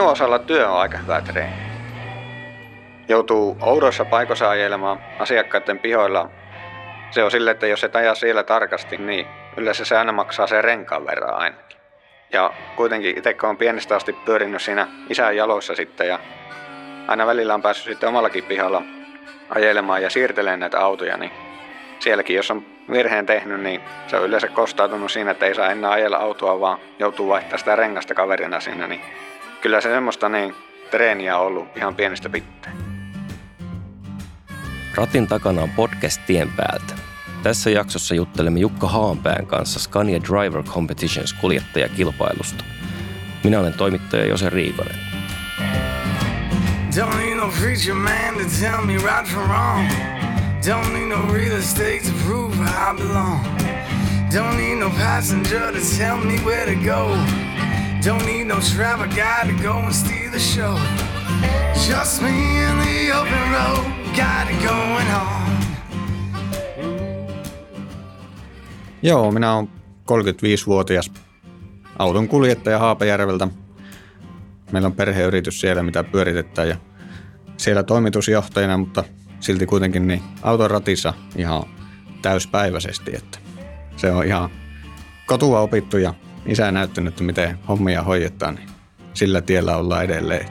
Minun osalla työ on aika hyvä treeni. Joutuu oudoissa paikoissa ajelemaan asiakkaiden pihoilla. Se on sille, että jos et aja siellä tarkasti, niin yleensä se aina maksaa sen renkaan verran ainakin. Ja kuitenkin itse on pienestä asti pyörinyt siinä isän jaloissa sitten ja aina välillä on päässyt sitten omallakin pihalla ajelemaan ja siirtelemään näitä autoja, niin sielläkin jos on virheen tehnyt, niin se on yleensä kostautunut siinä, että ei saa enää ajella autoa, vaan joutuu vaihtaa sitä rengasta kaverina siinä, niin kyllä se semmoista niin treeniä on ollut ihan pienestä pitää. Ratin takana on podcast Tien päältä. Tässä jaksossa juttelemme Jukka Haanpään kanssa Scania Driver Competitions kuljettajakilpailusta. Minä olen toimittaja Jose Riikonen. Don't need no preacher man to tell me right from wrong. Don't need no real estate to prove I belong. Don't need no passenger to tell me where to go. Don't need no travel guy to go and steal the show. Just me in the open road, got it going on. Joo, minä olen 35-vuotias auton kuljettaja Haapajärveltä. Meillä on perheyritys siellä, mitä pyöritetään ja siellä toimitusjohtajana, mutta silti kuitenkin niin auton ratissa ihan täyspäiväisesti. Että se on ihan kotua opittu ja isä näyttänyt, että miten hommia hoidetaan, niin sillä tiellä ollaan edelleen.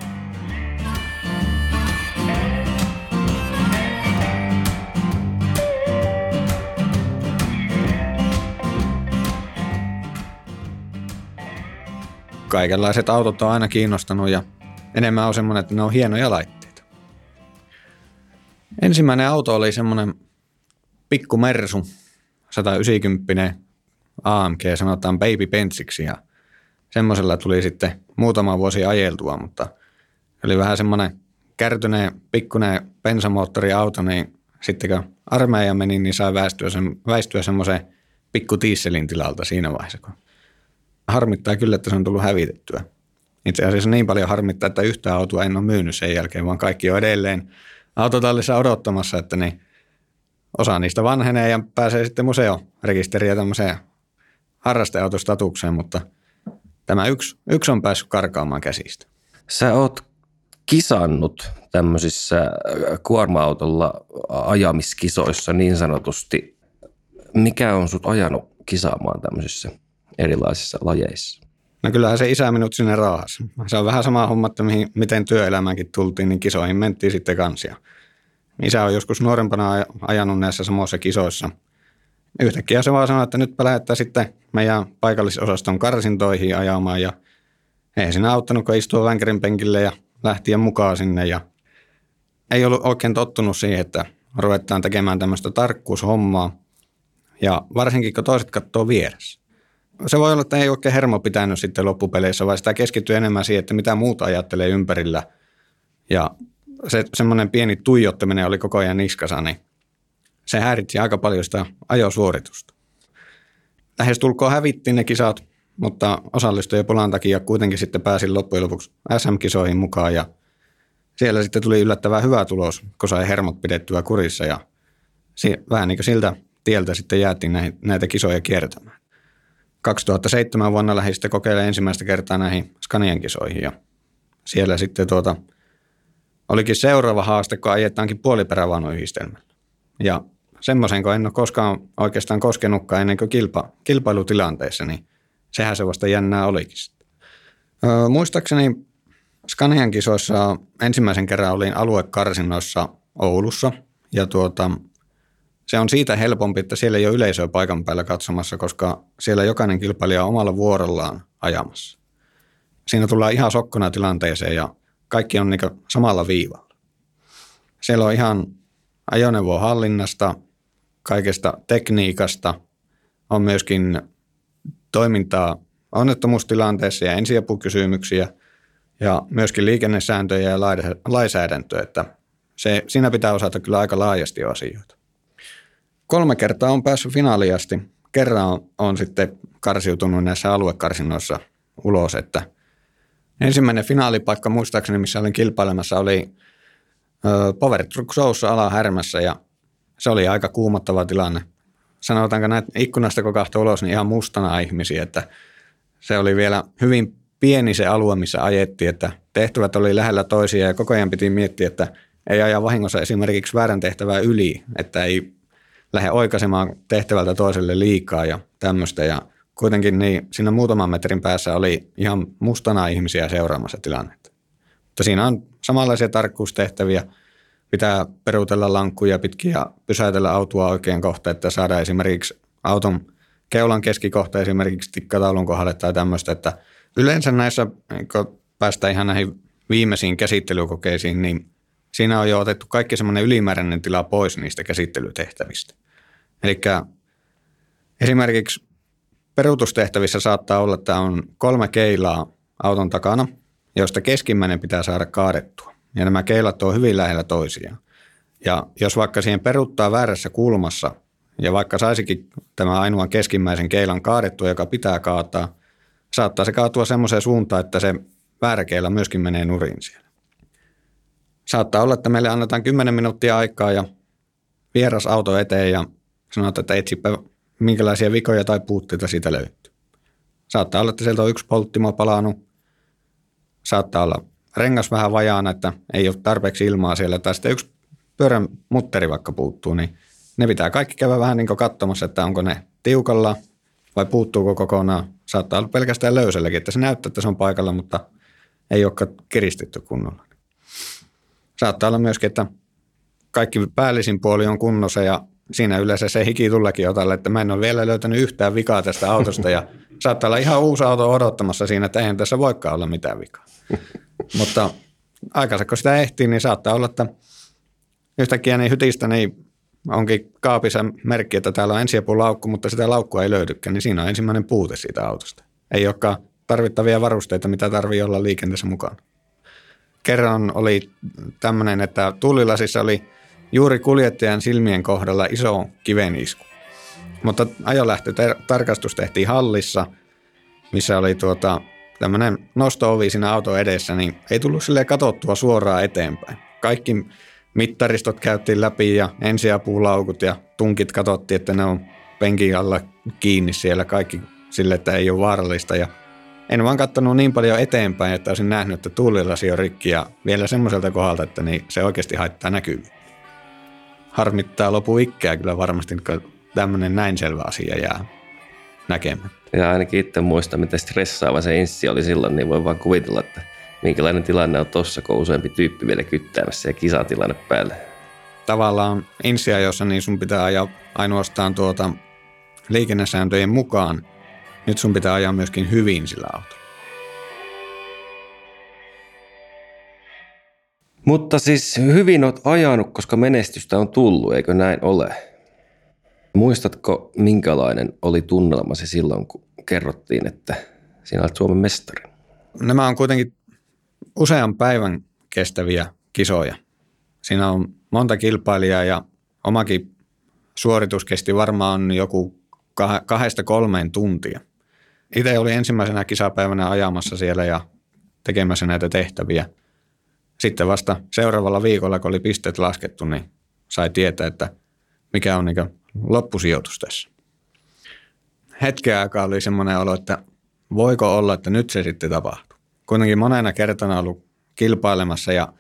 Kaikenlaiset autot on aina kiinnostanut ja enemmän on semmoinen, että ne on hienoja laitteita. Ensimmäinen auto oli semmoinen pikku Mersu, 190 AMG, sanotaan Baby Benziksi ja semmoisella tuli sitten muutama vuosi ajeltua, mutta oli vähän semmoinen kärtyneen pikkuinen bensamoottoriauto, niin sitten kun armeija meni, niin sai väistyä, sen, väistyä semmoiseen pikku tiisselin tilalta siinä vaiheessa, kun harmittaa kyllä, että se on tullut hävitettyä. Itse asiassa niin paljon harmittaa, että yhtä autoa en ole myynyt sen jälkeen, vaan kaikki on edelleen autotallissa odottamassa, että niin osa niistä vanhenee ja pääsee sitten museorekisteriä tämmöiseen harrasteautostatukseen, mutta tämä yksi, yksi on päässyt karkaamaan käsistä. Sä oot kisannut tämmöisissä äh, kuorma-autolla ajamiskisoissa niin sanotusti. Mikä on sut ajanut kisaamaan tämmöisissä erilaisissa lajeissa? No kyllähän se isä minut sinne raahas. Se on vähän sama homma, että mihin, miten työelämäänkin tultiin, niin kisoihin mentiin sitten kansia. Isä on joskus nuorempana ajanut näissä samoissa kisoissa. Yhtäkkiä se vaan sanoi, että nyt lähdetään sitten meidän paikallisosaston karsintoihin ajamaan ja ei siinä auttanut, kun istua vänkärin penkille ja lähtiä mukaan sinne ja ei ollut oikein tottunut siihen, että ruvetaan tekemään tämmöistä tarkkuushommaa ja varsinkin kun toiset katsoo vieressä. Se voi olla, että ei oikein hermo pitänyt sitten loppupeleissä, vaan sitä keskittyy enemmän siihen, että mitä muuta ajattelee ympärillä. Ja se semmoinen pieni tuijottaminen oli koko ajan niskassa, niin se häiritsi aika paljon sitä ajosuoritusta. Lähestulkoon hävittiin ne kisat, mutta osallistuja polan takia kuitenkin sitten pääsin loppujen lopuksi SM-kisoihin mukaan ja siellä sitten tuli yllättävän hyvä tulos, kun sai hermot pidettyä kurissa ja vähän niin kuin siltä tieltä sitten jäätiin näitä kisoja kiertämään. 2007 vuonna lähdin sitten kokeilemaan ensimmäistä kertaa näihin Scanian kisoihin ja siellä sitten tuota, olikin seuraava haaste, kun ajetaankin puoliperävaunuyhdistelmällä. Ja semmoisen, kun en ole koskaan oikeastaan koskenutkaan ennen kuin kilpa, kilpailutilanteessa, niin sehän se vasta jännää olikin. Öö, muistaakseni Scanian kisoissa ensimmäisen kerran olin aluekarsinnoissa Oulussa ja tuota, se on siitä helpompi, että siellä ei ole yleisöä paikan päällä katsomassa, koska siellä jokainen kilpailija on omalla vuorollaan ajamassa. Siinä tullaan ihan sokkona tilanteeseen ja kaikki on niin samalla viivalla. Siellä on ihan ajoneuvohallinnasta, kaikesta tekniikasta, on myöskin toimintaa onnettomuustilanteessa ja ensiapukysymyksiä ja myöskin liikennesääntöjä ja lainsäädäntöä, että se, siinä pitää osata kyllä aika laajasti asioita. Kolme kertaa on päässyt finaaliasti. Kerran on, on sitten karsiutunut näissä aluekarsinnoissa ulos, että ensimmäinen finaalipaikka muistaakseni, missä olin kilpailemassa, oli Power Truck Showssa ala ja se oli aika kuumottava tilanne. Sanotaanko näitä ikkunasta kun kahtoi ulos, niin ihan mustana ihmisiä, että se oli vielä hyvin pieni se alue, missä ajettiin, että tehtävät oli lähellä toisia ja koko ajan piti miettiä, että ei aja vahingossa esimerkiksi väärän tehtävää yli, että ei lähde oikaisemaan tehtävältä toiselle liikaa ja tämmöistä. Ja kuitenkin niin siinä muutaman metrin päässä oli ihan mustana ihmisiä seuraamassa tilannetta. Mutta siinä on samanlaisia tarkkuustehtäviä. Pitää peruutella lankkuja pitkin ja pysäytellä autoa oikein kohta, että saadaan esimerkiksi auton keulan keskikohta esimerkiksi tikkataulun kohdalle tai tämmöistä, että yleensä näissä, kun päästään ihan näihin viimeisiin käsittelykokeisiin, niin siinä on jo otettu kaikki semmoinen ylimääräinen tila pois niistä käsittelytehtävistä. Eli esimerkiksi peruutustehtävissä saattaa olla, että on kolme keilaa auton takana, joista keskimmäinen pitää saada kaadettua. Ja nämä keilat on hyvin lähellä toisiaan. Ja jos vaikka siihen peruttaa väärässä kulmassa, ja vaikka saisikin tämä ainoan keskimmäisen keilan kaadettua, joka pitää kaataa, saattaa se kaatua semmoiseen suuntaan, että se väärä keila myöskin menee nurin siellä. Saattaa olla, että meille annetaan 10 minuuttia aikaa ja vieras auto eteen ja sanotaan, että etsipä minkälaisia vikoja tai puutteita siitä löytyy. Saattaa olla, että sieltä on yksi polttimo palannut. Saattaa olla rengas vähän vajaana, että ei ole tarpeeksi ilmaa siellä. Tai sitten yksi pyörän mutteri vaikka puuttuu, niin ne pitää kaikki käydä vähän niin katsomassa, että onko ne tiukalla vai puuttuuko kokonaan. Saattaa olla pelkästään löyselläkin, että se näyttää, että se on paikalla, mutta ei olekaan kiristetty kunnolla. Saattaa olla myöskin, että kaikki päällisin puoli on kunnossa ja siinä yleensä se hiki tullekin otalle, että mä en ole vielä löytänyt yhtään vikaa tästä autosta ja saattaa olla ihan uusi auto odottamassa siinä, että eihän tässä voikaan olla mitään vikaa. Mutta aikansa kun sitä ehtii, niin saattaa olla, että yhtäkkiä niin hytistä niin onkin kaapissa merkki, että täällä on ensiapulaukku, mutta sitä laukkua ei löydykään, niin siinä on ensimmäinen puute siitä autosta. Ei olekaan tarvittavia varusteita, mitä tarvii olla liikenteessä mukaan. Kerran oli tämmöinen, että tullilasissa oli juuri kuljettajan silmien kohdalla iso kivenisku. Mutta ajolähtötarkastus tehtiin hallissa, missä oli tuota, tämmöinen nosto-ovi siinä auton edessä, niin ei tullut sille katsottua suoraan eteenpäin. Kaikki mittaristot käytiin läpi ja ensiapulaukut ja tunkit katsottiin, että ne on penkin alla kiinni siellä kaikki sille, että ei ole vaarallista. Ja en vaan katsonut niin paljon eteenpäin, että olisin nähnyt, että tuulilasi on rikki ja vielä semmoiselta kohdalta, että niin se oikeasti haittaa näkyviä. Harmittaa lopu ikkää kyllä varmasti, kun tämmöinen näin selvä asia jää näkemättä. Ja ainakin itse muista, miten stressaava se inssi oli silloin, niin voi vaan kuvitella, että minkälainen tilanne on tossa, kun useampi tyyppi vielä kyttäämässä ja kisatilanne päälle. Tavallaan insia, jossa niin sun pitää ajaa ainoastaan tuota liikennesääntöjen mukaan. Nyt sun pitää ajaa myöskin hyvin sillä autolla. Mutta siis hyvin oot ajanut, koska menestystä on tullut, eikö näin ole? Muistatko, minkälainen oli tunnelmasi silloin, kun kerrottiin, että sinä olet Suomen mestari? Nämä on kuitenkin usean päivän kestäviä kisoja. Siinä on monta kilpailijaa ja omakin suoritus kesti varmaan joku kahdesta kolmeen tuntia. Itse oli ensimmäisenä kisapäivänä ajamassa siellä ja tekemässä näitä tehtäviä. Sitten vasta seuraavalla viikolla, kun oli pisteet laskettu, niin sai tietää, että mikä on niin loppusijoitus tässä. Hetken aikaa oli semmoinen olo, että voiko olla, että nyt se sitten tapahtuu kuitenkin monena kertana ollut kilpailemassa ja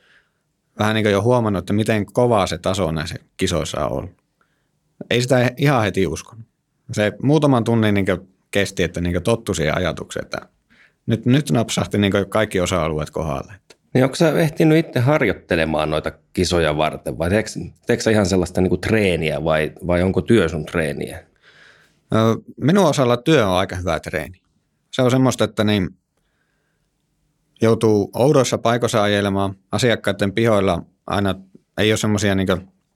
vähän niin kuin jo huomannut, että miten kovaa se taso näissä kisoissa on ollut. Ei sitä ihan heti uskonut. Se muutaman tunnin niin kesti, että niin tottu siihen ajatukseen, että nyt, nyt napsahti niin kaikki osa-alueet kohdalle. Niin onko sä ehtinyt itse harjoittelemaan noita kisoja varten vai teekö, teekö ihan sellaista niin kuin treeniä vai, vai onko työ sun treeniä? Minun osalla työ on aika hyvä treeni. Se on semmoista, että niin joutuu oudoissa paikoissa ajelemaan. Asiakkaiden pihoilla aina ei ole semmoisia niin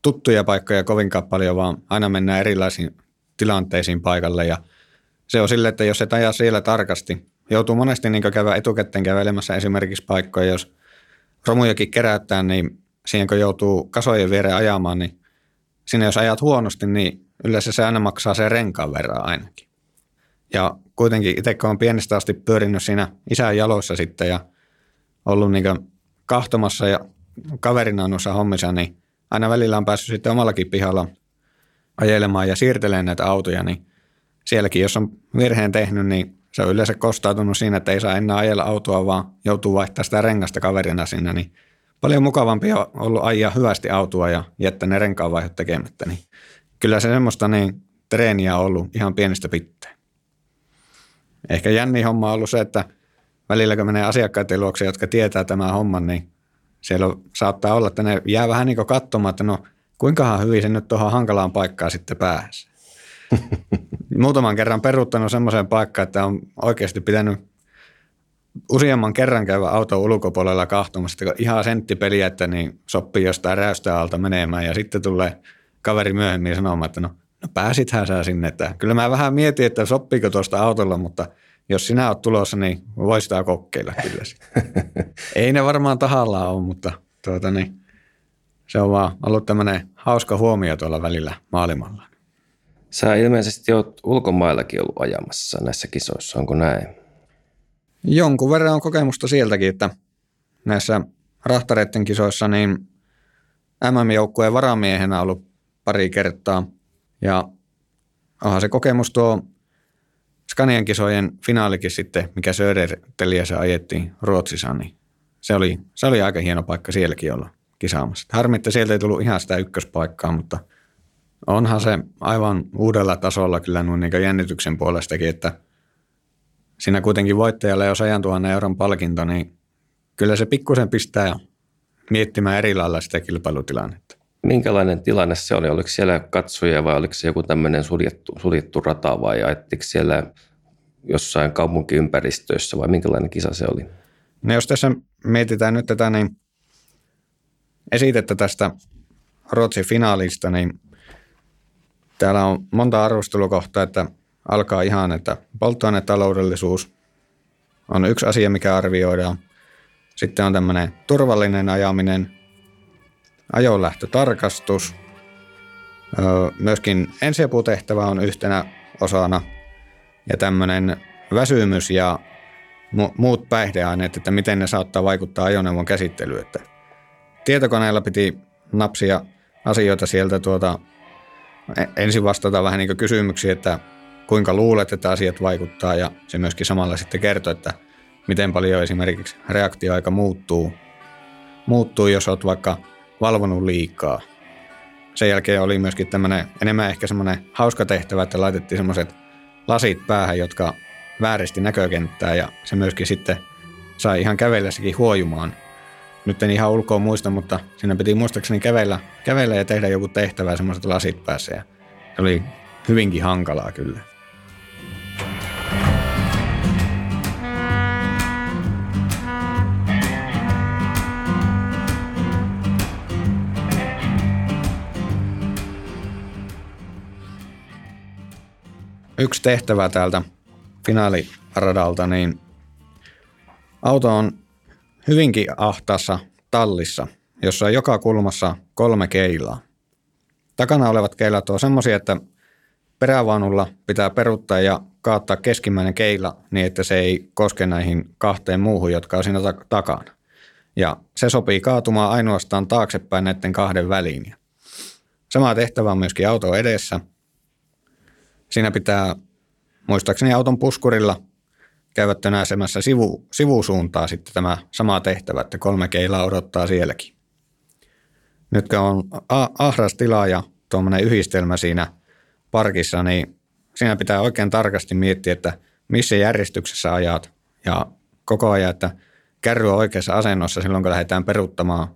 tuttuja paikkoja kovinkaan paljon, vaan aina mennään erilaisiin tilanteisiin paikalle. Ja se on sille, että jos et aja siellä tarkasti, joutuu monesti niin käydä etukäteen kävelemässä esimerkiksi paikkoja, jos romujakin kerättää, niin siihen kun joutuu kasojen viereen ajamaan, niin sinne jos ajat huonosti, niin yleensä se aina maksaa sen renkaan verran ainakin. Ja kuitenkin itse kun olen pienestä asti pyörinyt siinä isän jaloissa sitten ja ollut niin kahtomassa ja kaverina noissa hommissa, niin aina välillä on päässyt sitten omallakin pihalla ajelemaan ja siirtelemään näitä autoja, niin sielläkin jos on virheen tehnyt, niin se on yleensä kostautunut siinä, että ei saa enää ajella autoa, vaan joutuu vaihtaa sitä rengasta kaverina sinne, niin paljon mukavampi on ollut ajaa hyvästi autoa ja jättää ne renkaanvaihot tekemättä. Niin kyllä se semmoista niin treeniä on ollut ihan pienestä pitteen. Ehkä jänni homma on ollut se, että välillä kun menee asiakkaiden luokse, jotka tietää tämän homman, niin siellä saattaa olla, että ne jää vähän niin kuin katsomaan, että no kuinkahan hyvin se nyt tuohon hankalaan paikkaan sitten pääsee. Muutaman kerran peruuttanut semmoiseen paikkaan, että on oikeasti pitänyt useamman kerran käydä auton ulkopuolella kahtomassa, että ihan senttipeliä, että niin sopii jostain räystä alta menemään ja sitten tulee kaveri myöhemmin sanomaan, että no, no pääsithän sä sinne. Että kyllä mä vähän mietin, että sopiiko tuosta autolla, mutta jos sinä olet tulossa, niin voisi kokeilla kyllä. Ei ne varmaan tahallaan ole, mutta tuota niin, se on vaan ollut tämmöinen hauska huomio tuolla välillä maailmalla. Sä ilmeisesti olet ulkomaillakin ollut ajamassa näissä kisoissa, onko näin? Jonkun verran on kokemusta sieltäkin, että näissä rahtareiden kisoissa niin MM-joukkueen varamiehenä ollut pari kertaa. Ja onhan se kokemus tuo Scanian kisojen finaalikin sitten, mikä Söderteliässä ajettiin Ruotsissa, niin se oli, se oli aika hieno paikka sielläkin olla kisaamassa. Harmi, että sieltä ei tullut ihan sitä ykköspaikkaa, mutta onhan se aivan uudella tasolla kyllä noin niin jännityksen puolestakin, että siinä kuitenkin voittajalle on 100 000 euron palkinto, niin kyllä se pikkusen pistää miettimään eri lailla sitä kilpailutilannetta. Minkälainen tilanne se oli? Oliko siellä katsoja vai oliko se joku tämmöinen suljettu, suljettu rata vai ajattiko siellä jossain kaupunkiympäristöissä vai minkälainen kisa se oli? No jos tässä mietitään nyt tätä niin esitettä tästä Ruotsin finaalista, niin täällä on monta arvostelukohtaa, että alkaa ihan, että polttoainetaloudellisuus on yksi asia, mikä arvioidaan. Sitten on tämmöinen turvallinen ajaminen, ajolähtötarkastus. Myöskin ensiaputehtävä on yhtenä osana ja tämmöinen väsymys ja muut päihdeaineet, että miten ne saattaa vaikuttaa ajoneuvon käsittelyyn. Että tietokoneella piti napsia asioita sieltä tuota, ensin vastata vähän niin kysymyksiä, että kuinka luulet, että asiat vaikuttaa ja se myöskin samalla sitten kertoo, että miten paljon esimerkiksi reaktioaika muuttuu, muuttuu jos olet vaikka valvonut liikaa. Sen jälkeen oli myöskin tämmöinen enemmän ehkä semmoinen hauska tehtävä, että laitettiin semmoiset lasit päähän, jotka vääristi näkökenttää ja se myöskin sitten sai ihan kävellessäkin huojumaan. Nyt en ihan ulkoa muista, mutta siinä piti muistaakseni kävellä, kävellä ja tehdä joku tehtävä semmoiset lasit päässä se oli hyvinkin hankalaa kyllä. yksi tehtävä täältä finaaliradalta, niin auto on hyvinkin ahtaassa tallissa, jossa on joka kulmassa kolme keilaa. Takana olevat keilat on semmoisia, että perävaunulla pitää peruttaa ja kaattaa keskimmäinen keila niin, että se ei koske näihin kahteen muuhun, jotka on siinä takana. Ja se sopii kaatumaan ainoastaan taaksepäin näiden kahden väliin. Sama tehtävä on myöskin auto edessä – Siinä pitää muistaakseni auton puskurilla käydä tönäsemässä sivu, sivusuuntaa sitten tämä sama tehtävä, että kolme keilaa odottaa sielläkin. Nyt on ahras tila ja tuommoinen yhdistelmä siinä parkissa, niin siinä pitää oikein tarkasti miettiä, että missä järjestyksessä ajat ja koko ajan, että kärry on oikeassa asennossa silloin, kun lähdetään peruttamaan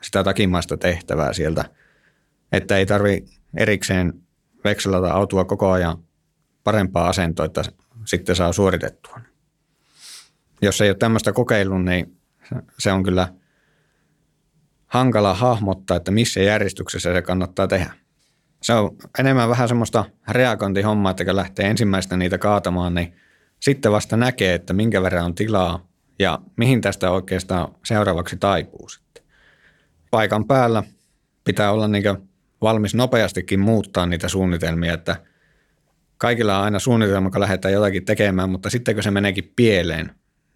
sitä takimaista tehtävää sieltä, että ei tarvi erikseen vekselata autoa koko ajan parempaa asentoa, että sitten saa suoritettua. Jos ei ole tämmöistä kokeillut, niin se on kyllä hankala hahmottaa, että missä järjestyksessä se kannattaa tehdä. Se on enemmän vähän semmoista reagointihommaa, että kun lähtee ensimmäistä niitä kaatamaan, niin sitten vasta näkee, että minkä verran on tilaa ja mihin tästä oikeastaan seuraavaksi taipuu sitten. Paikan päällä pitää olla niin valmis nopeastikin muuttaa niitä suunnitelmia, että kaikilla on aina suunnitelma, kun lähdetään jotakin tekemään, mutta sitten kun se meneekin pieleen,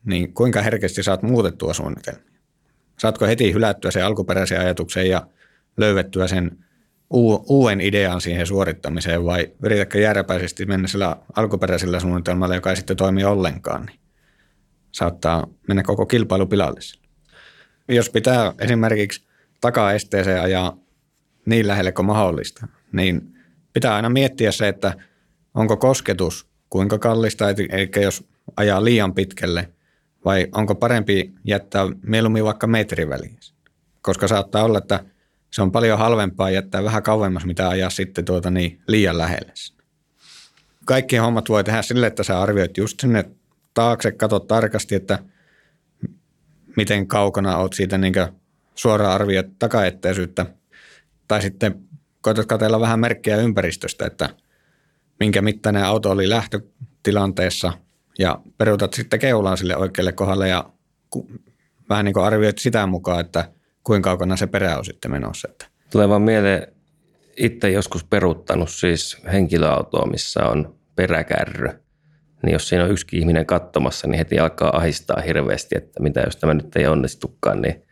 niin kuinka herkästi saat muutettua suunnitelmia? Saatko heti hylättyä sen alkuperäisen ajatuksen ja löydettyä sen uuden idean siihen suorittamiseen vai yritätkö järjepäisesti mennä sillä alkuperäisellä suunnitelmalla, joka ei sitten toimi ollenkaan, niin saattaa mennä koko kilpailu pilalle. Jos pitää esimerkiksi takaesteeseen ajaa niin lähelle kuin mahdollista, niin pitää aina miettiä se, että onko kosketus kuinka kallista, eli jos ajaa liian pitkälle, vai onko parempi jättää mieluummin vaikka metri väliin. Koska saattaa olla, että se on paljon halvempaa jättää vähän kauemmas, mitä ajaa sitten tuota niin liian lähelle. Kaikki hommat voi tehdä sille, että sä arvioit just sinne taakse, katsot tarkasti, että miten kaukana oot siitä niin suoraan arvioit takaetteisyyttä. Tai sitten koetat katsella vähän merkkejä ympäristöstä, että minkä mittainen auto oli lähtötilanteessa ja peruutat sitten keulaan sille oikealle kohdalle ja vähän niin kuin arvioit sitä mukaan, että kuinka kaukana se perä on sitten menossa. Tulee vaan mieleen, itse joskus peruuttanut siis henkilöautoa, missä on peräkärry. Niin jos siinä on yksi ihminen katsomassa, niin heti alkaa ahistaa hirveästi, että mitä jos tämä nyt ei onnistukaan, niin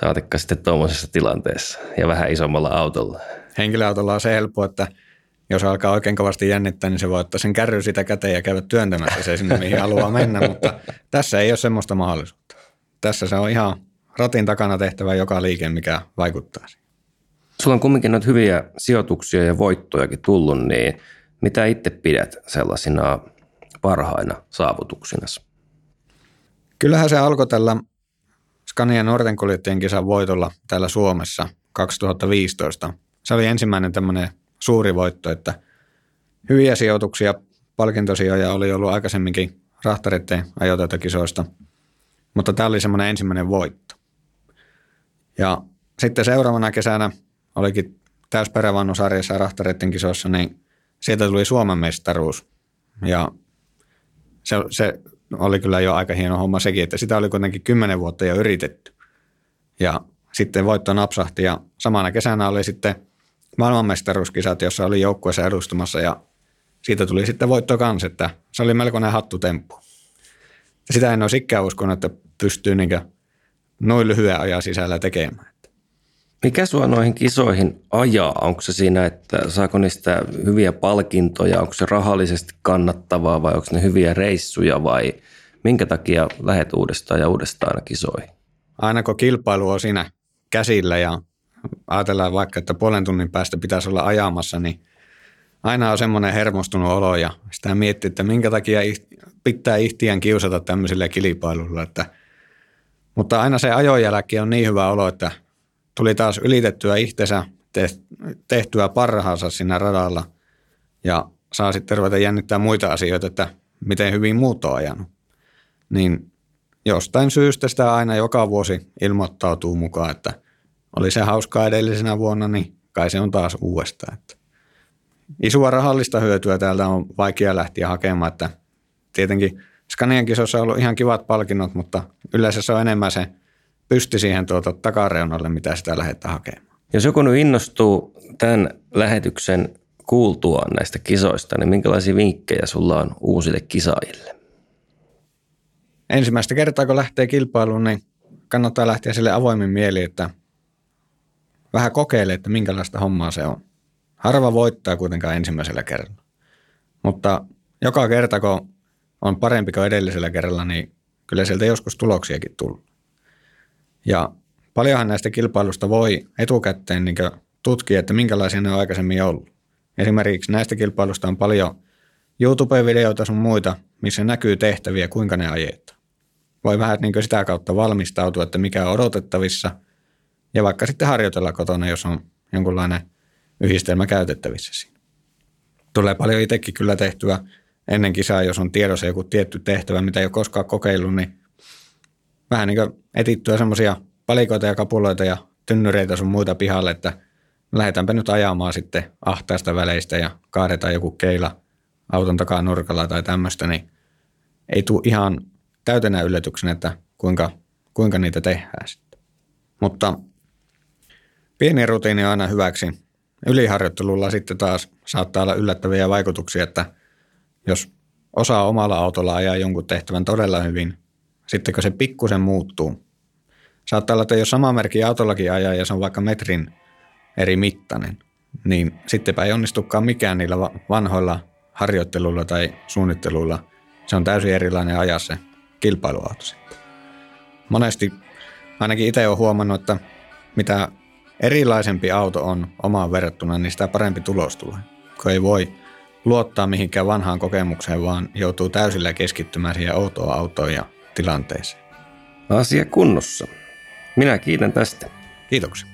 saatikka sitten tuommoisessa tilanteessa ja vähän isommalla autolla. Henkilöautolla on se helppo, että jos alkaa oikein kovasti jännittää, niin se voi ottaa sen kärry sitä käteen ja käydä työntämässä se sinne, mihin haluaa mennä, mutta tässä ei ole semmoista mahdollisuutta. Tässä se on ihan ratin takana tehtävä joka liike, mikä vaikuttaa siihen. Sulla on kumminkin noita hyviä sijoituksia ja voittojakin tullut, niin mitä itse pidät sellaisina parhaina saavutuksina? Kyllähän se alkoi tällä Scania Norten kuljettajien kisan voitolla täällä Suomessa 2015. Se oli ensimmäinen tämmöinen suuri voitto, että hyviä sijoituksia, palkintosijoja oli ollut aikaisemminkin rahtareiden ajotaitokisoista, mutta tämä oli semmoinen ensimmäinen voitto. Ja sitten seuraavana kesänä olikin täysperävannusarjassa ja rahtareiden kisoissa, niin sieltä tuli Suomen mestaruus. Ja se, se oli kyllä jo aika hieno homma sekin, että sitä oli kuitenkin kymmenen vuotta jo yritetty. Ja sitten voitto napsahti ja samana kesänä oli sitten maailmanmestaruuskisat, jossa oli joukkueessa edustamassa ja siitä tuli sitten voitto kanssa, että se oli melkoinen hattutemppu. Sitä en olisi ikään uskonut, että pystyy niin noin lyhyen ajan sisällä tekemään. Mikä sua noihin kisoihin ajaa? Onko se siinä, että saako niistä hyviä palkintoja? Onko se rahallisesti kannattavaa vai onko ne hyviä reissuja vai minkä takia lähet uudestaan ja uudestaan kisoihin? Aina kun kilpailu on siinä käsillä ja ajatellaan vaikka, että puolen tunnin päästä pitäisi olla ajamassa, niin aina on semmoinen hermostunut olo ja sitä miettii, että minkä takia pitää ihtiän kiusata tämmöisillä kilpailuilla. Että, mutta aina se ajon jälkeen on niin hyvä olo, että tuli taas ylitettyä itsensä, tehtyä parhaansa siinä radalla ja saa sitten ruveta jännittää muita asioita, että miten hyvin muut on ajanut. Niin jostain syystä sitä aina joka vuosi ilmoittautuu mukaan, että – oli se hauskaa edellisenä vuonna, niin kai se on taas uudestaan. Että isoa rahallista hyötyä täältä on vaikea lähteä hakemaan, että tietenkin Scanian kisossa on ollut ihan kivat palkinnot, mutta yleensä se on enemmän se pysti siihen tuota takareunalle, mitä sitä lähdetään hakemaan. Jos joku nyt innostuu tämän lähetyksen kuultua näistä kisoista, niin minkälaisia vinkkejä sulla on uusille kisaajille? Ensimmäistä kertaa, kun lähtee kilpailuun, niin kannattaa lähteä sille avoimin mieli, että vähän kokeile, että minkälaista hommaa se on. Harva voittaa kuitenkaan ensimmäisellä kerralla. Mutta joka kerta, kun on parempi kuin edellisellä kerralla, niin kyllä sieltä joskus tuloksiakin tullut. Ja paljonhan näistä kilpailusta voi etukäteen niin tutkia, että minkälaisia ne on aikaisemmin ollut. Esimerkiksi näistä kilpailusta on paljon YouTube-videoita sun muita, missä näkyy tehtäviä, kuinka ne ajetaan. Voi vähän niin sitä kautta valmistautua, että mikä on odotettavissa – ja vaikka sitten harjoitella kotona, jos on jonkunlainen yhdistelmä käytettävissä siinä. Tulee paljon itsekin kyllä tehtyä ennen kisaa, jos on tiedossa joku tietty tehtävä, mitä ei ole koskaan kokeillut, niin vähän niin kuin etittyä semmoisia palikoita ja kapuloita ja tynnyreitä sun muita pihalle, että lähdetäänpä nyt ajamaan sitten ahtaista väleistä ja kaadetaan joku keila auton takaa nurkalla tai tämmöistä, niin ei tule ihan täytenä yllätyksenä, että kuinka, kuinka niitä tehdään sitten. Mutta Pieni rutiini on aina hyväksi. Yliharjoittelulla sitten taas saattaa olla yllättäviä vaikutuksia, että jos osaa omalla autolla ajaa jonkun tehtävän todella hyvin, sitten kun se pikkusen muuttuu, saattaa olla, että jos sama merkki autollakin ajaa ja se on vaikka metrin eri mittainen, niin sittenpä ei onnistukaan mikään niillä vanhoilla harjoitteluilla tai suunnitteluilla. Se on täysin erilainen aja se kilpailuauto. Monesti ainakin itse olen huomannut, että mitä erilaisempi auto on omaan verrattuna, niin sitä parempi tulos tulee. Kun ei voi luottaa mihinkään vanhaan kokemukseen, vaan joutuu täysillä keskittymään siihen outoon autoon ja tilanteeseen. Asia kunnossa. Minä kiitän tästä. Kiitoksia.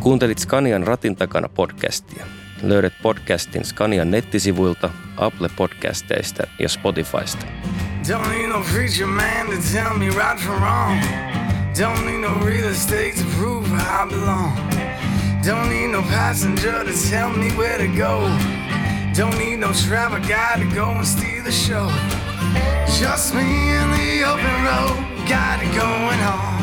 Kuuntelit Scanian ratin takana podcastia. Löydät podcastin Scanian nettisivuilta, Apple Podcasteista ja Spotifysta. Don't need no preacher man to tell me right from wrong. Don't need no real estate to prove I belong. Don't need no passenger to tell me where to go. Don't need no travel guy to go and steal the show. Just me in the open road, got it going on.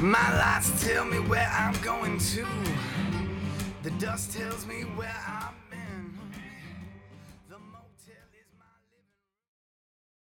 My lights tell me where I'm going to. The dust tells me where I'm